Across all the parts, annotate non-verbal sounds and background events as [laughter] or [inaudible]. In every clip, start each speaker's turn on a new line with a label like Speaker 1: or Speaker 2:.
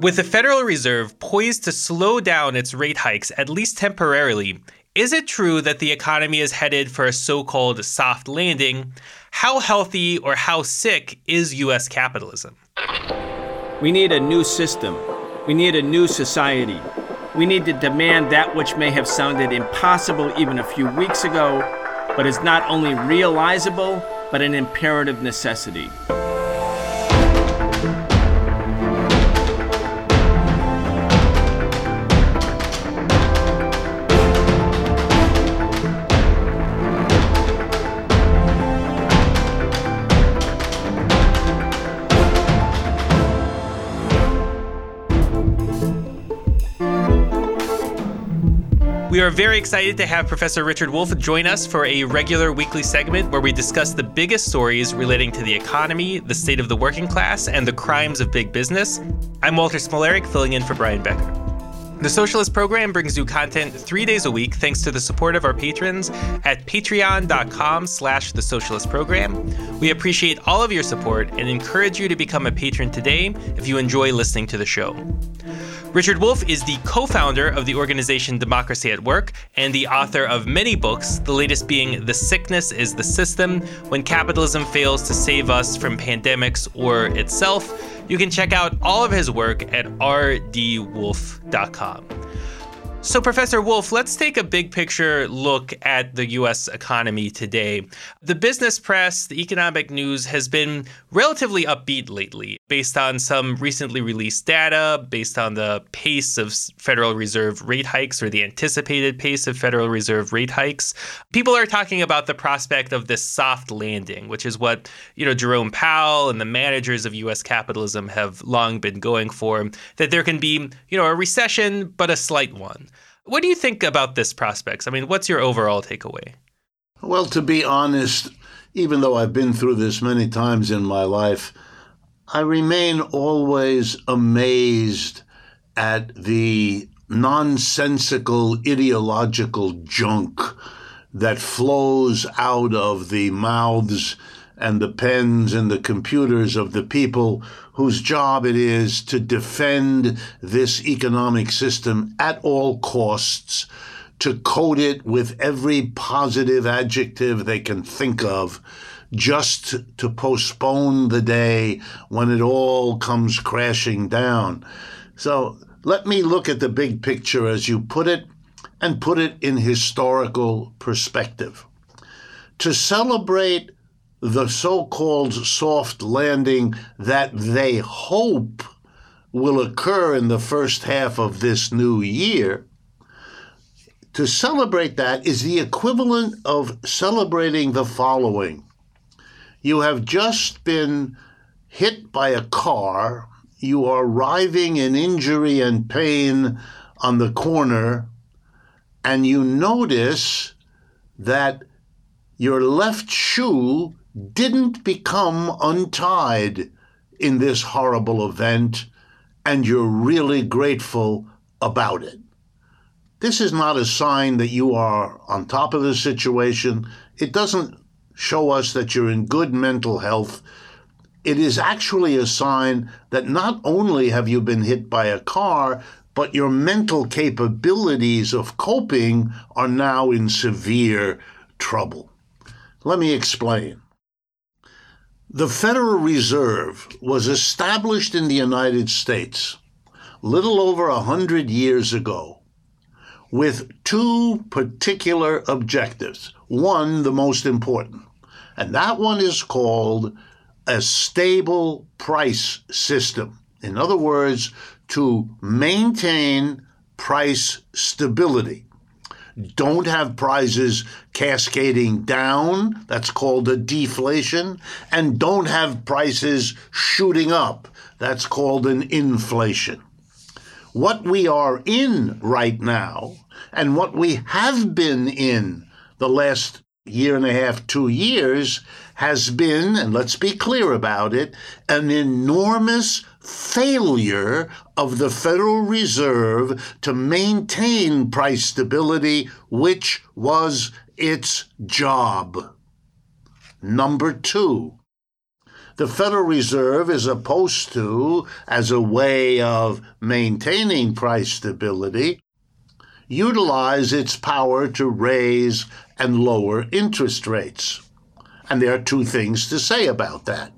Speaker 1: With the Federal Reserve poised to slow down its rate hikes, at least temporarily, is it true that the economy is headed for a so called soft landing? How healthy or how sick is U.S. capitalism?
Speaker 2: We need a new system. We need a new society. We need to demand that which may have sounded impossible even a few weeks ago, but is not only realizable, but an imperative necessity.
Speaker 1: Are very excited to have Professor Richard Wolff join us for a regular weekly segment where we discuss the biggest stories relating to the economy, the state of the working class, and the crimes of big business. I'm Walter Smolarek, filling in for Brian Becker. The Socialist Program brings you content three days a week thanks to the support of our patrons at patreon.com slash the Socialist Program. We appreciate all of your support and encourage you to become a patron today if you enjoy listening to the show. Richard Wolff is the co founder of the organization Democracy at Work and the author of many books, the latest being The Sickness is the System When Capitalism Fails to Save Us from Pandemics or Itself. You can check out all of his work at rdwolff.com. So, Professor Wolff, let's take a big picture look at the US economy today. The business press, the economic news has been relatively upbeat lately based on some recently released data, based on the pace of Federal Reserve rate hikes or the anticipated pace of Federal Reserve rate hikes. People are talking about the prospect of this soft landing, which is what, you know, Jerome Powell and the managers of US capitalism have long been going for, that there can be, you know, a recession but a slight one. What do you think about this prospects? I mean, what's your overall takeaway?
Speaker 3: Well, to be honest, even though I've been through this many times in my life, I remain always amazed at the nonsensical ideological junk that flows out of the mouths and the pens and the computers of the people whose job it is to defend this economic system at all costs, to coat it with every positive adjective they can think of, just to postpone the day when it all comes crashing down. So let me look at the big picture as you put it and put it in historical perspective. To celebrate the so called soft landing that they hope will occur in the first half of this new year, to celebrate that is the equivalent of celebrating the following. You have just been hit by a car, you are writhing in injury and pain on the corner, and you notice that your left shoe didn't become untied in this horrible event, and you're really grateful about it. This is not a sign that you are on top of the situation. It doesn't show us that you're in good mental health. It is actually a sign that not only have you been hit by a car, but your mental capabilities of coping are now in severe trouble. Let me explain. The Federal Reserve was established in the United States little over a hundred years ago with two particular objectives. One, the most important, and that one is called a stable price system. In other words, to maintain price stability don't have prices cascading down, that's called a deflation, and don't have prices shooting up, that's called an inflation. What we are in right now, and what we have been in the last year and a half, two years, has been, and let's be clear about it, an enormous failure of the Federal Reserve to maintain price stability, which was its job. Number two, the Federal Reserve is supposed to, as a way of maintaining price stability, utilize its power to raise and lower interest rates. And there are two things to say about that.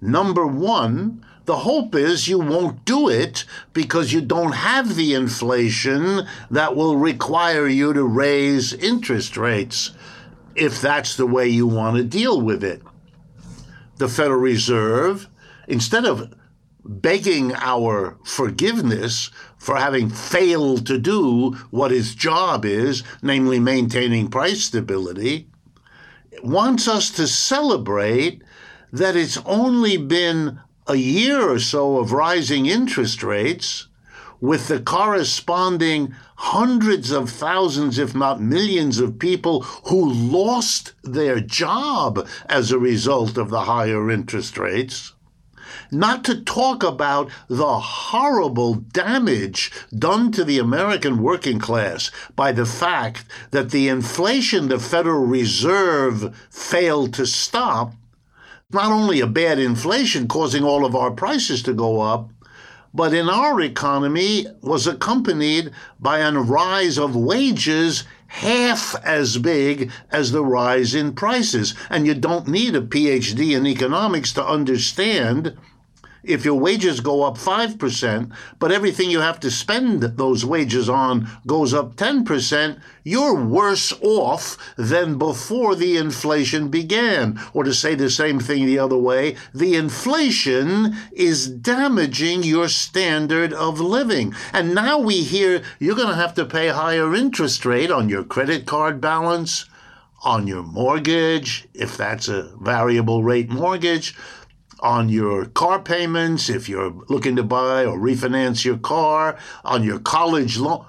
Speaker 3: Number one, the hope is you won't do it because you don't have the inflation that will require you to raise interest rates if that's the way you want to deal with it. The Federal Reserve, instead of begging our forgiveness for having failed to do what its job is, namely maintaining price stability, wants us to celebrate that it's only been a year or so of rising interest rates with the corresponding hundreds of thousands, if not millions, of people who lost their job as a result of the higher interest rates. Not to talk about the horrible damage done to the American working class by the fact that the inflation the Federal Reserve failed to stop not only a bad inflation causing all of our prices to go up, but in our economy was accompanied by a rise of wages half as big as the rise in prices. And you don't need a PhD in economics to understand if your wages go up 5%, but everything you have to spend those wages on goes up 10%, you're worse off than before the inflation began. Or to say the same thing the other way, the inflation is damaging your standard of living. And now we hear you're going to have to pay higher interest rate on your credit card balance, on your mortgage, if that's a variable rate mortgage on your car payments, if you're looking to buy or refinance your car, on your college loan.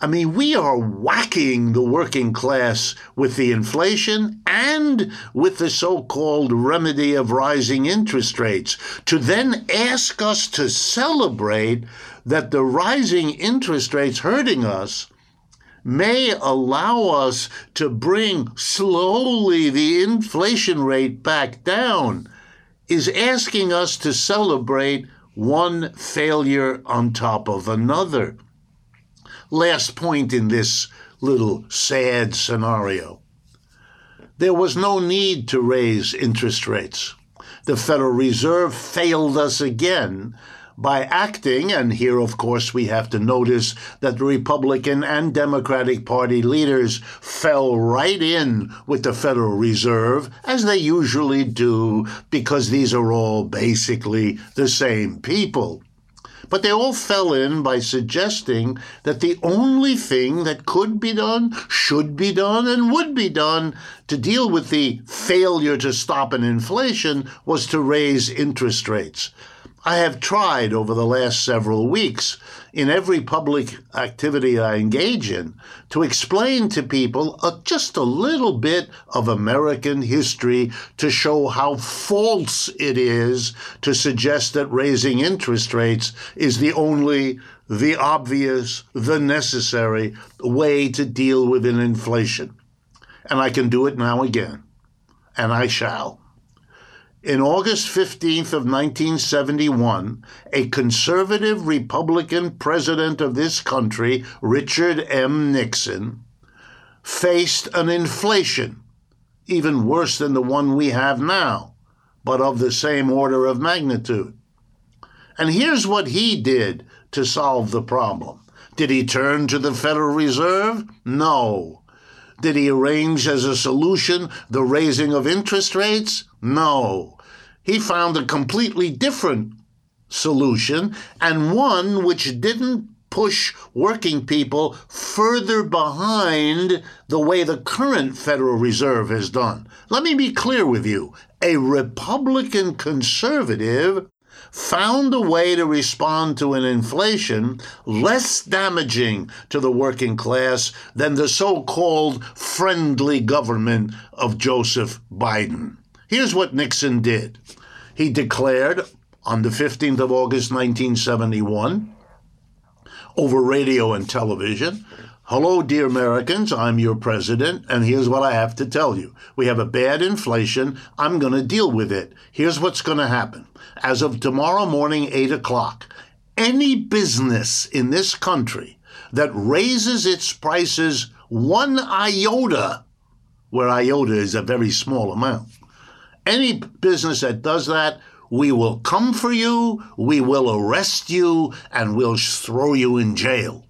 Speaker 3: I mean, we are whacking the working class with the inflation and with the so called remedy of rising interest rates. To then ask us to celebrate that the rising interest rates hurting us may allow us to bring slowly the inflation rate back down is asking us to celebrate one failure on top of another. Last point in this little sad scenario. There was no need to raise interest rates. The Federal Reserve failed us again by acting, and here, of course, we have to notice that the Republican and Democratic Party leaders fell right in with the Federal Reserve, as they usually do, because these are all basically the same people. But they all fell in by suggesting that the only thing that could be done, should be done, and would be done to deal with the failure to stop an inflation was to raise interest rates. I have tried over the last several weeks in every public activity I engage in to explain to people a, just a little bit of American history to show how false it is to suggest that raising interest rates is the only, the obvious, the necessary way to deal with an inflation. And I can do it now again, and I shall. In August 15th of 1971, a conservative Republican president of this country, Richard M. Nixon, faced an inflation even worse than the one we have now, but of the same order of magnitude. And here's what he did to solve the problem. Did he turn to the Federal Reserve? No. Did he arrange as a solution the raising of interest rates? No he found a completely different solution and one which didn't push working people further behind the way the current Federal Reserve has done. Let me be clear with you. A Republican conservative found a way to respond to an inflation less damaging to the working class than the so called friendly government of Joseph Biden. Here's what Nixon did he declared on the 15th of August 1971 over radio and television Hello, dear Americans, I'm your president, and here's what I have to tell you. We have a bad inflation. I'm going to deal with it. Here's what's going to happen. As of tomorrow morning, 8 o'clock, any business in this country that raises its prices one iota, where iota is a very small amount, any business that does that, we will come for you, we will arrest you, and we'll throw you in jail.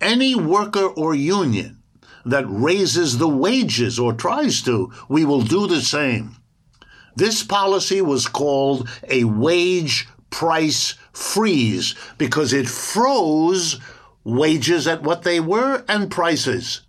Speaker 3: Any worker or union that raises the wages or tries to, we will do the same. This policy was called a wage price freeze because it froze wages at what they were and prices.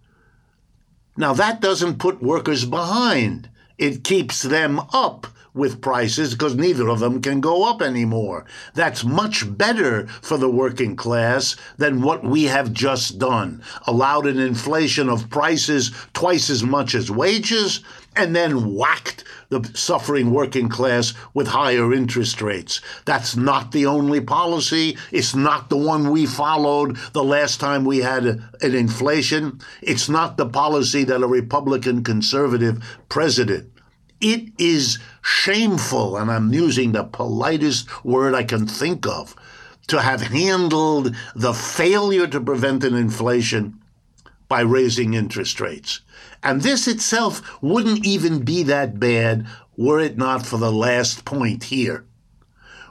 Speaker 3: Now, that doesn't put workers behind, it keeps them up with prices because neither of them can go up anymore. That's much better for the working class than what we have just done. Allowed an inflation of prices twice as much as wages and then whacked the suffering working class with higher interest rates. That's not the only policy. It's not the one we followed the last time we had an inflation. It's not the policy that a Republican conservative president it is shameful, and I'm using the politest word I can think of, to have handled the failure to prevent an inflation by raising interest rates. And this itself wouldn't even be that bad were it not for the last point here.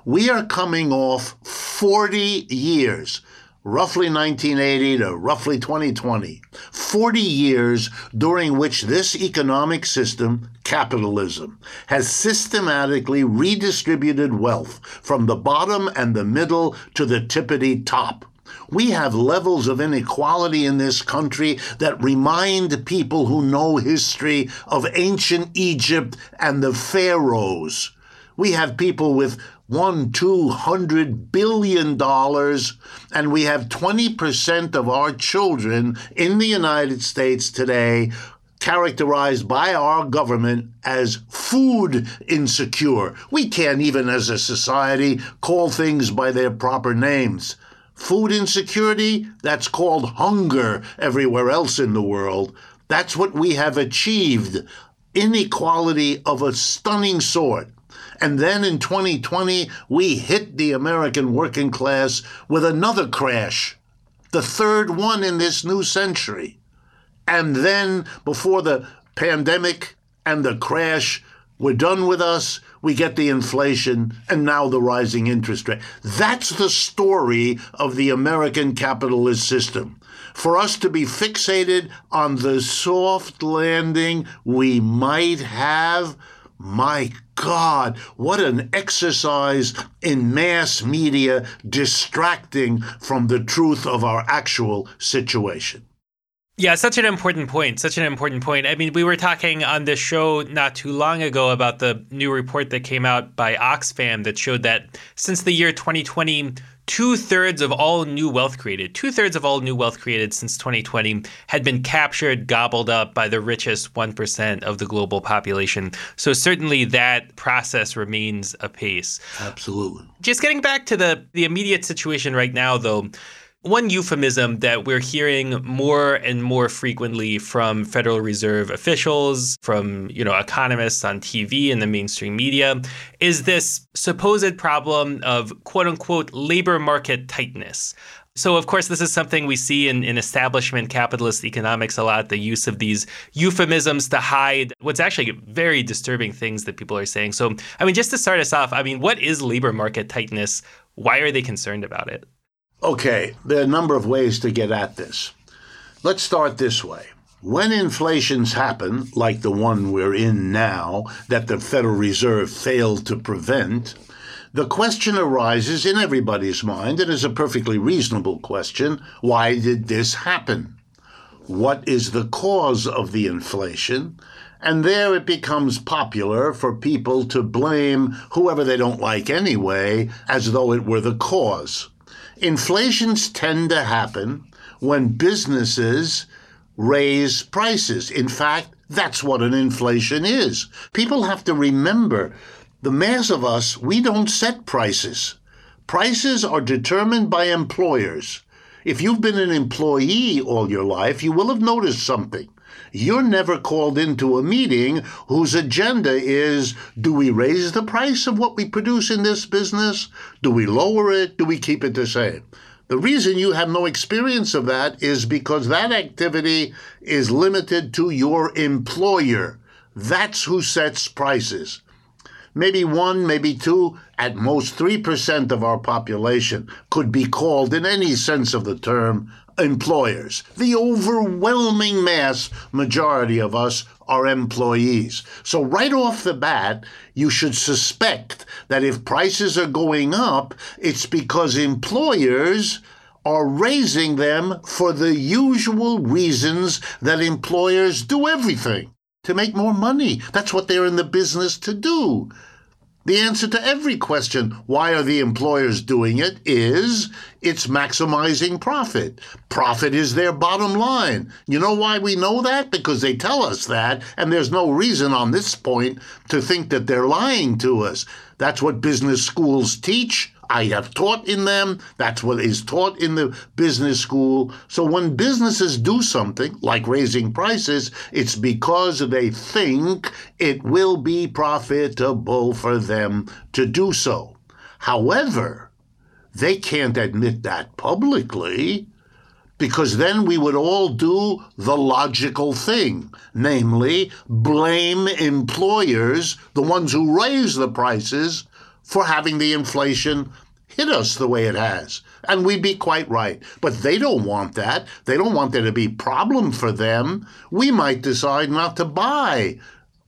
Speaker 3: We are coming off 40 years roughly 1980 to roughly 2020, 40 years during which this economic system, capitalism, has systematically redistributed wealth from the bottom and the middle to the tippity top. We have levels of inequality in this country that remind people who know history of ancient Egypt and the pharaohs. We have people with one, two hundred billion dollars, and we have 20% of our children in the United States today characterized by our government as food insecure. We can't even, as a society, call things by their proper names. Food insecurity, that's called hunger everywhere else in the world. That's what we have achieved. Inequality of a stunning sort. And then in 2020, we hit the American working class with another crash, the third one in this new century. And then, before the pandemic and the crash were done with us, we get the inflation and now the rising interest rate. That's the story of the American capitalist system. For us to be fixated on the soft landing we might have, my God, what an exercise in mass media distracting from the truth of our actual situation.
Speaker 1: Yeah, such an important point. Such an important point. I mean, we were talking on this show not too long ago about the new report that came out by Oxfam that showed that since the year 2020, two thirds of all new wealth created, two thirds of all new wealth created since 2020 had been captured, gobbled up by the richest 1% of the global population. So certainly that process remains apace.
Speaker 3: Absolutely.
Speaker 1: Just getting back to the, the immediate situation right now, though, one euphemism that we're hearing more and more frequently from Federal Reserve officials, from you know economists on TV and the mainstream media, is this supposed problem of quote unquote labor market tightness. So, of course, this is something we see in, in establishment capitalist economics a lot the use of these euphemisms to hide what's actually very disturbing things that people are saying. So, I mean, just to start us off, I mean, what is labor market tightness? Why are they concerned about it?
Speaker 3: Okay, there are a number of ways to get at this. Let's start this way. When inflations happen, like the one we're in now, that the Federal Reserve failed to prevent, the question arises in everybody's mind, and is a perfectly reasonable question why did this happen? What is the cause of the inflation? And there it becomes popular for people to blame whoever they don't like anyway, as though it were the cause. Inflations tend to happen when businesses raise prices. In fact, that's what an inflation is. People have to remember the mass of us, we don't set prices. Prices are determined by employers. If you've been an employee all your life, you will have noticed something. You're never called into a meeting whose agenda is do we raise the price of what we produce in this business? Do we lower it? Do we keep it the same? The reason you have no experience of that is because that activity is limited to your employer. That's who sets prices. Maybe one, maybe two, at most 3% of our population could be called, in any sense of the term, employers. The overwhelming mass majority of us are employees. So, right off the bat, you should suspect that if prices are going up, it's because employers are raising them for the usual reasons that employers do everything to make more money. That's what they're in the business to do. The answer to every question, why are the employers doing it, is it's maximizing profit. Profit is their bottom line. You know why we know that? Because they tell us that, and there's no reason on this point to think that they're lying to us. That's what business schools teach. I have taught in them. That's what is taught in the business school. So when businesses do something like raising prices, it's because they think it will be profitable for them to do so. However, they can't admit that publicly because then we would all do the logical thing, namely, blame employers, the ones who raise the prices, for having the inflation hit us the way it has. And we'd be quite right. But they don't want that. They don't want there to be problem for them. We might decide not to buy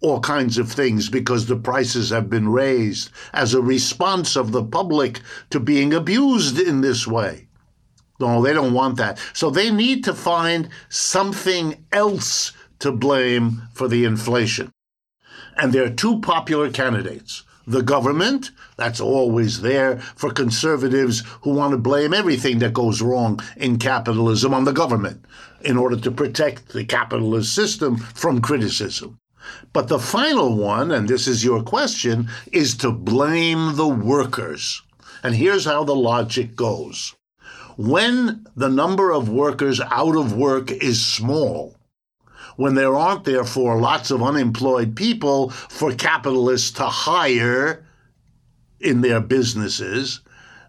Speaker 3: all kinds of things because the prices have been raised as a response of the public to being abused in this way. No, they don't want that. So they need to find something else to blame for the inflation. And there are two popular candidates the government. That's always there for conservatives who want to blame everything that goes wrong in capitalism on the government in order to protect the capitalist system from criticism. But the final one, and this is your question, is to blame the workers. And here's how the logic goes. When the number of workers out of work is small, when there aren't, therefore, lots of unemployed people for capitalists to hire in their businesses,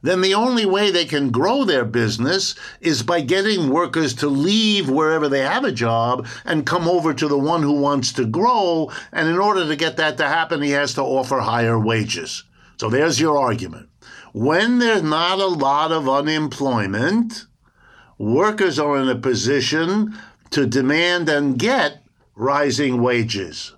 Speaker 3: then the only way they can grow their business is by getting workers to leave wherever they have a job and come over to the one who wants to grow. And in order to get that to happen, he has to offer higher wages. So there's your argument. When there's not a lot of unemployment, workers are in a position to demand and get rising wages.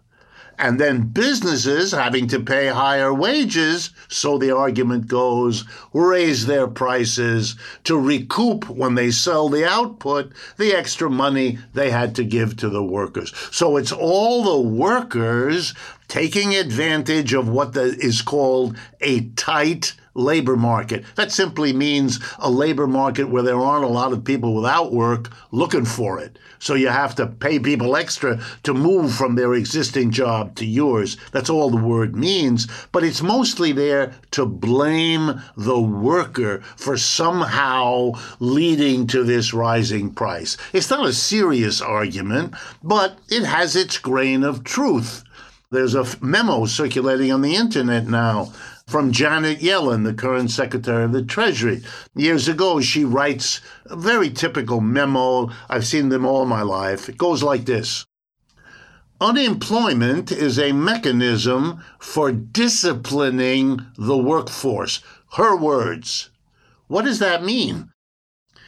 Speaker 3: And then businesses having to pay higher wages, so the argument goes, raise their prices to recoup when they sell the output the extra money they had to give to the workers. So it's all the workers taking advantage of what the, is called a tight labor market. That simply means a labor market where there aren't a lot of people without work looking for it. So you have to pay people extra to move from their existing job to yours. That's all the word means. But it's mostly there to blame the worker for somehow leading to this rising price. It's not a serious argument, but it has its grain of truth. There's a memo circulating on the internet now from Janet Yellen, the current Secretary of the Treasury. Years ago, she writes a very typical memo. I've seen them all my life. It goes like this Unemployment is a mechanism for disciplining the workforce. Her words. What does that mean?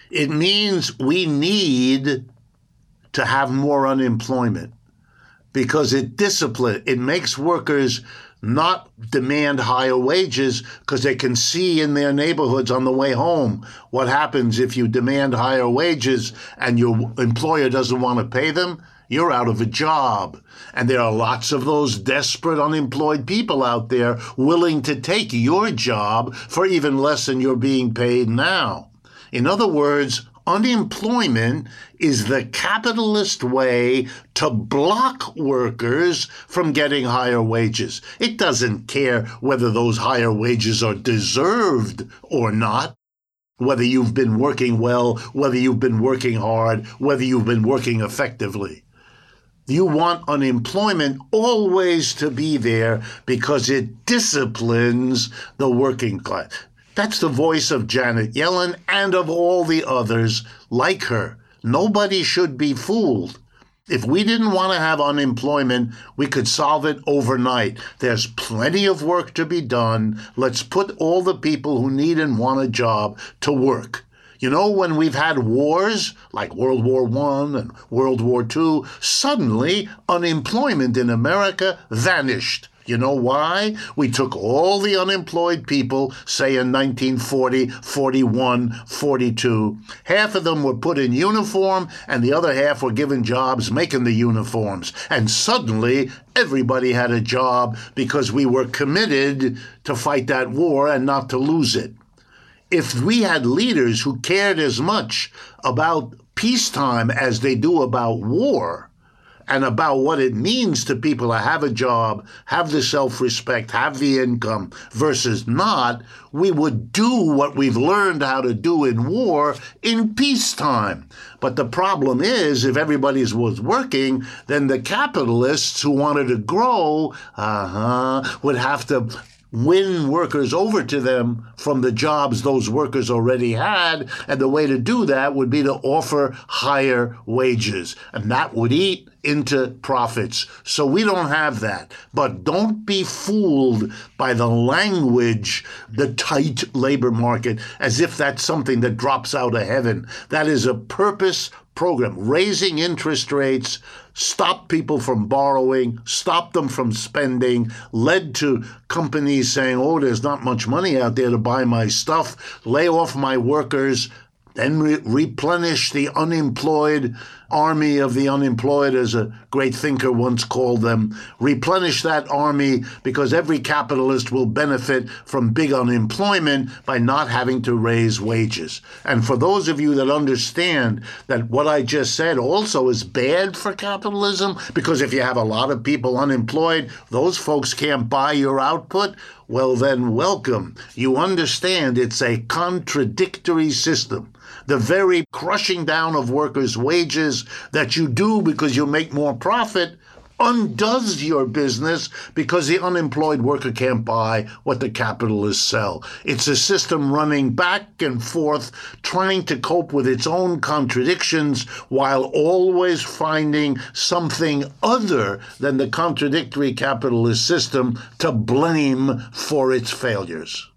Speaker 3: It means we need to have more unemployment because it discipline it makes workers not demand higher wages because they can see in their neighborhoods on the way home what happens if you demand higher wages and your employer doesn't want to pay them. You're out of a job. And there are lots of those desperate unemployed people out there willing to take your job for even less than you're being paid now. In other words, Unemployment is the capitalist way to block workers from getting higher wages. It doesn't care whether those higher wages are deserved or not. whether you've been working well, whether you've been working hard, whether you've been working effectively. You want unemployment always to be there because it disciplines the working class. That's the voice of Janet Yellen and of all the others like her. Nobody should be fooled. If we didn't want to have unemployment, we could solve it overnight. There's plenty of work to be done. Let's put all the people who need and want a job to work. You know, when we've had wars like World War I and World War II, suddenly unemployment in America vanished. You know why? We took all the unemployed people, say in 1940, 41, 42. Half of them were put in uniform, and the other half were given jobs making the uniforms. And suddenly, everybody had a job because we were committed to fight that war and not to lose it if we had leaders who cared as much about peacetime as they do about war and about what it means to people to have a job, have the self respect, have the income versus not, we would do what we've learned how to do in war in peacetime. But the problem is, if everybody was working, then the capitalists who wanted to grow uh-huh, would have to win workers over to them from the jobs those workers already had. And the way to do that would be to offer higher wages. And that would eat into profits. So we don't have that. But don't be fooled by the language, the tight labor market, as if that's something that drops out of heaven. That is a purpose program, raising interest rates, stop people from borrowing, stop them from spending, led to companies saying, oh, there's not much money out there to buy my stuff, lay off my workers, then re- replenish the unemployed army of the unemployed, as a great thinker once called them. Replenish that army because every capitalist will benefit from big unemployment by not having to raise wages. And for those of you that understand that what I just said also is bad for capitalism, because if you have a lot of people unemployed, those folks can't buy your output. Well, then, welcome. You understand it's a contradictory system the very crushing down of workers' wages that you do because you make more profit undoes your business because the unemployed worker can't buy what the capitalists sell. It's a system running back and forth, trying to cope with its own contradictions while always finding something other than the contradictory capitalist system to blame for its failures.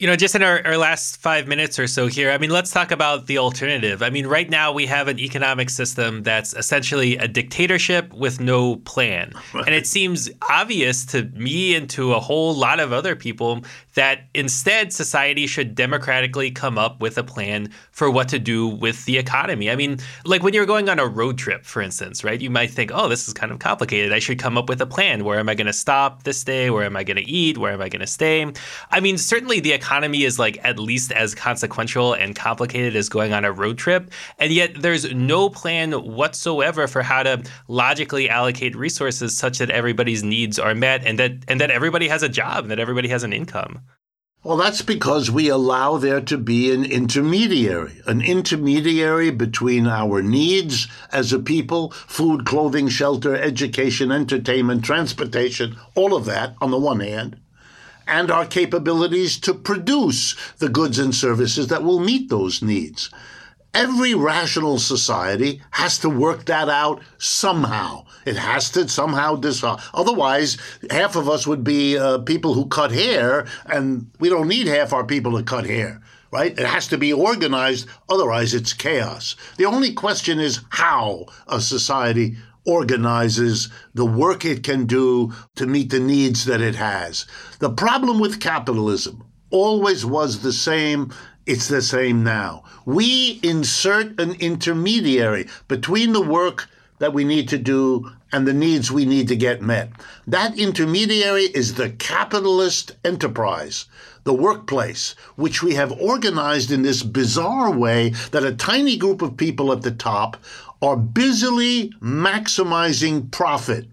Speaker 1: You know, just in our, our last five minutes or so here, I mean, let's talk about the alternative. I mean, right now we have an economic system that's essentially a dictatorship with no plan. [laughs] Right. And it seems obvious to me and to a whole lot of other people that instead society should democratically come up with a plan for what to do with the economy. I mean, like when you're going on a road trip, for instance, right? You might think, oh, this is kind of complicated. I should come up with a plan. Where am I going to stop this day? Where am I going to eat? Where am I going to stay? I mean, certainly the economy is like at least as consequential and complicated as going on a road trip. And yet there's no plan whatsoever for how to logically allocate resources such that everybody's needs are met and that and that everybody has a job and that everybody has an income.
Speaker 3: Well, that's because we allow there to be an intermediary, an intermediary between our needs as a people food, clothing, shelter, education, entertainment, transportation, all of that on the one hand, and our capabilities to produce the goods and services that will meet those needs. Every rational society has to work that out somehow. It has to somehow decide. Otherwise, half of us would be uh, people who cut hair, and we don't need half our people to cut hair right? It has to be organized, otherwise, it's chaos. The only question is how a society organizes the work it can do to meet the needs that it has. The problem with capitalism always was the same. It's the same now. We insert an intermediary between the work that we need to do and the needs we need to get met. That intermediary is the capitalist enterprise, the workplace, which we have organized in this bizarre way that a tiny group of people at the top are busily maximizing profit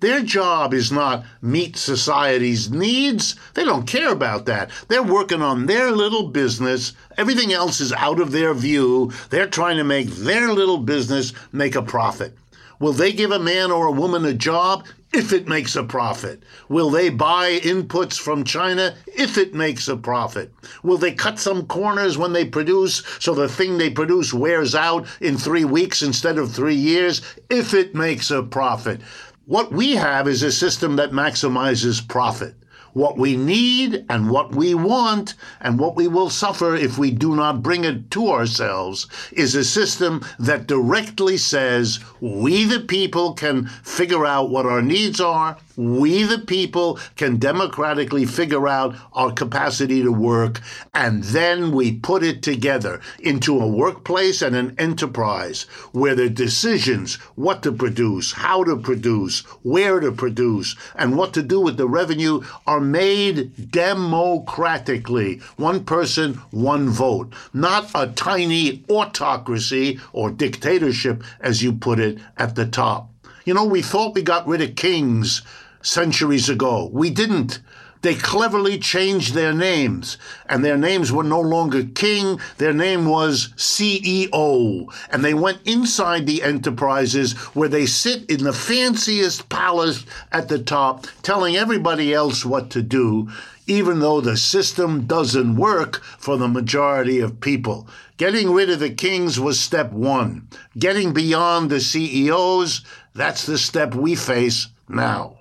Speaker 3: Their job is not meet society's needs. They don't care about that. They're working on their little business. Everything else is out of their view. They're trying to make their little business make a profit. Will they give a man or a woman a job? If it makes a profit? Will they buy inputs from China if it makes a profit? Will they cut some corners when they produce so the thing they produce wears out in three weeks instead of three years if it makes a profit? What we have is a system that maximizes profit. What we need and what we want and what we will suffer if we do not bring it to ourselves is a system that directly says we, the people, can figure out what our needs are. We, the people, can democratically figure out our capacity to work, and then we put it together into a workplace and an enterprise where the decisions, what to produce, how to produce, where to produce, and what to do with the revenue are made democratically. One person, one vote. Not a tiny autocracy or dictatorship, as you put it, at the top. You know, we thought we got rid of kings centuries ago. We didn't. They cleverly changed their names, and their names were no longer king, their name was CEO. And they went inside the enterprises where they sit in the fanciest palace at the top, telling everybody else what to do, even though the system doesn't work for the majority of people. Getting rid of the kings was step one. Getting beyond the CEOs, that's the step we face now.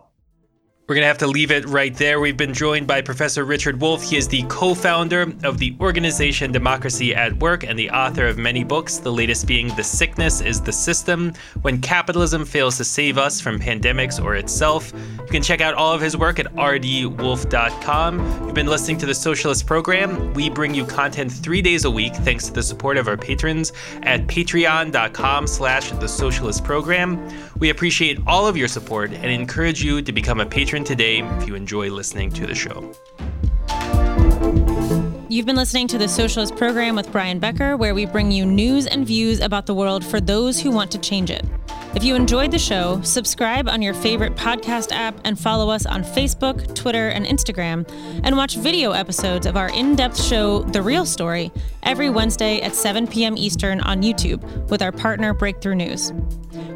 Speaker 1: We're going to have to leave it right there. We've been joined by Professor Richard Wolff. He is the co founder of the organization Democracy at Work and the author of many books, the latest being The Sickness is the System When Capitalism Fails to Save Us from Pandemics or Itself. You can check out all of his work at rdwolff.com. You've been listening to the Socialist Program. We bring you content three days a week thanks to the support of our patrons at patreon.com slash the Socialist Program. We appreciate all of your support and encourage you to become a patron today if you enjoy listening to the show.
Speaker 4: You've been listening to the Socialist Program with Brian Becker, where we bring you news and views about the world for those who want to change it. If you enjoyed the show, subscribe on your favorite podcast app and follow us on Facebook, Twitter, and Instagram, and watch video episodes of our in depth show, The Real Story, every Wednesday at 7 p.m. Eastern on YouTube with our partner Breakthrough News.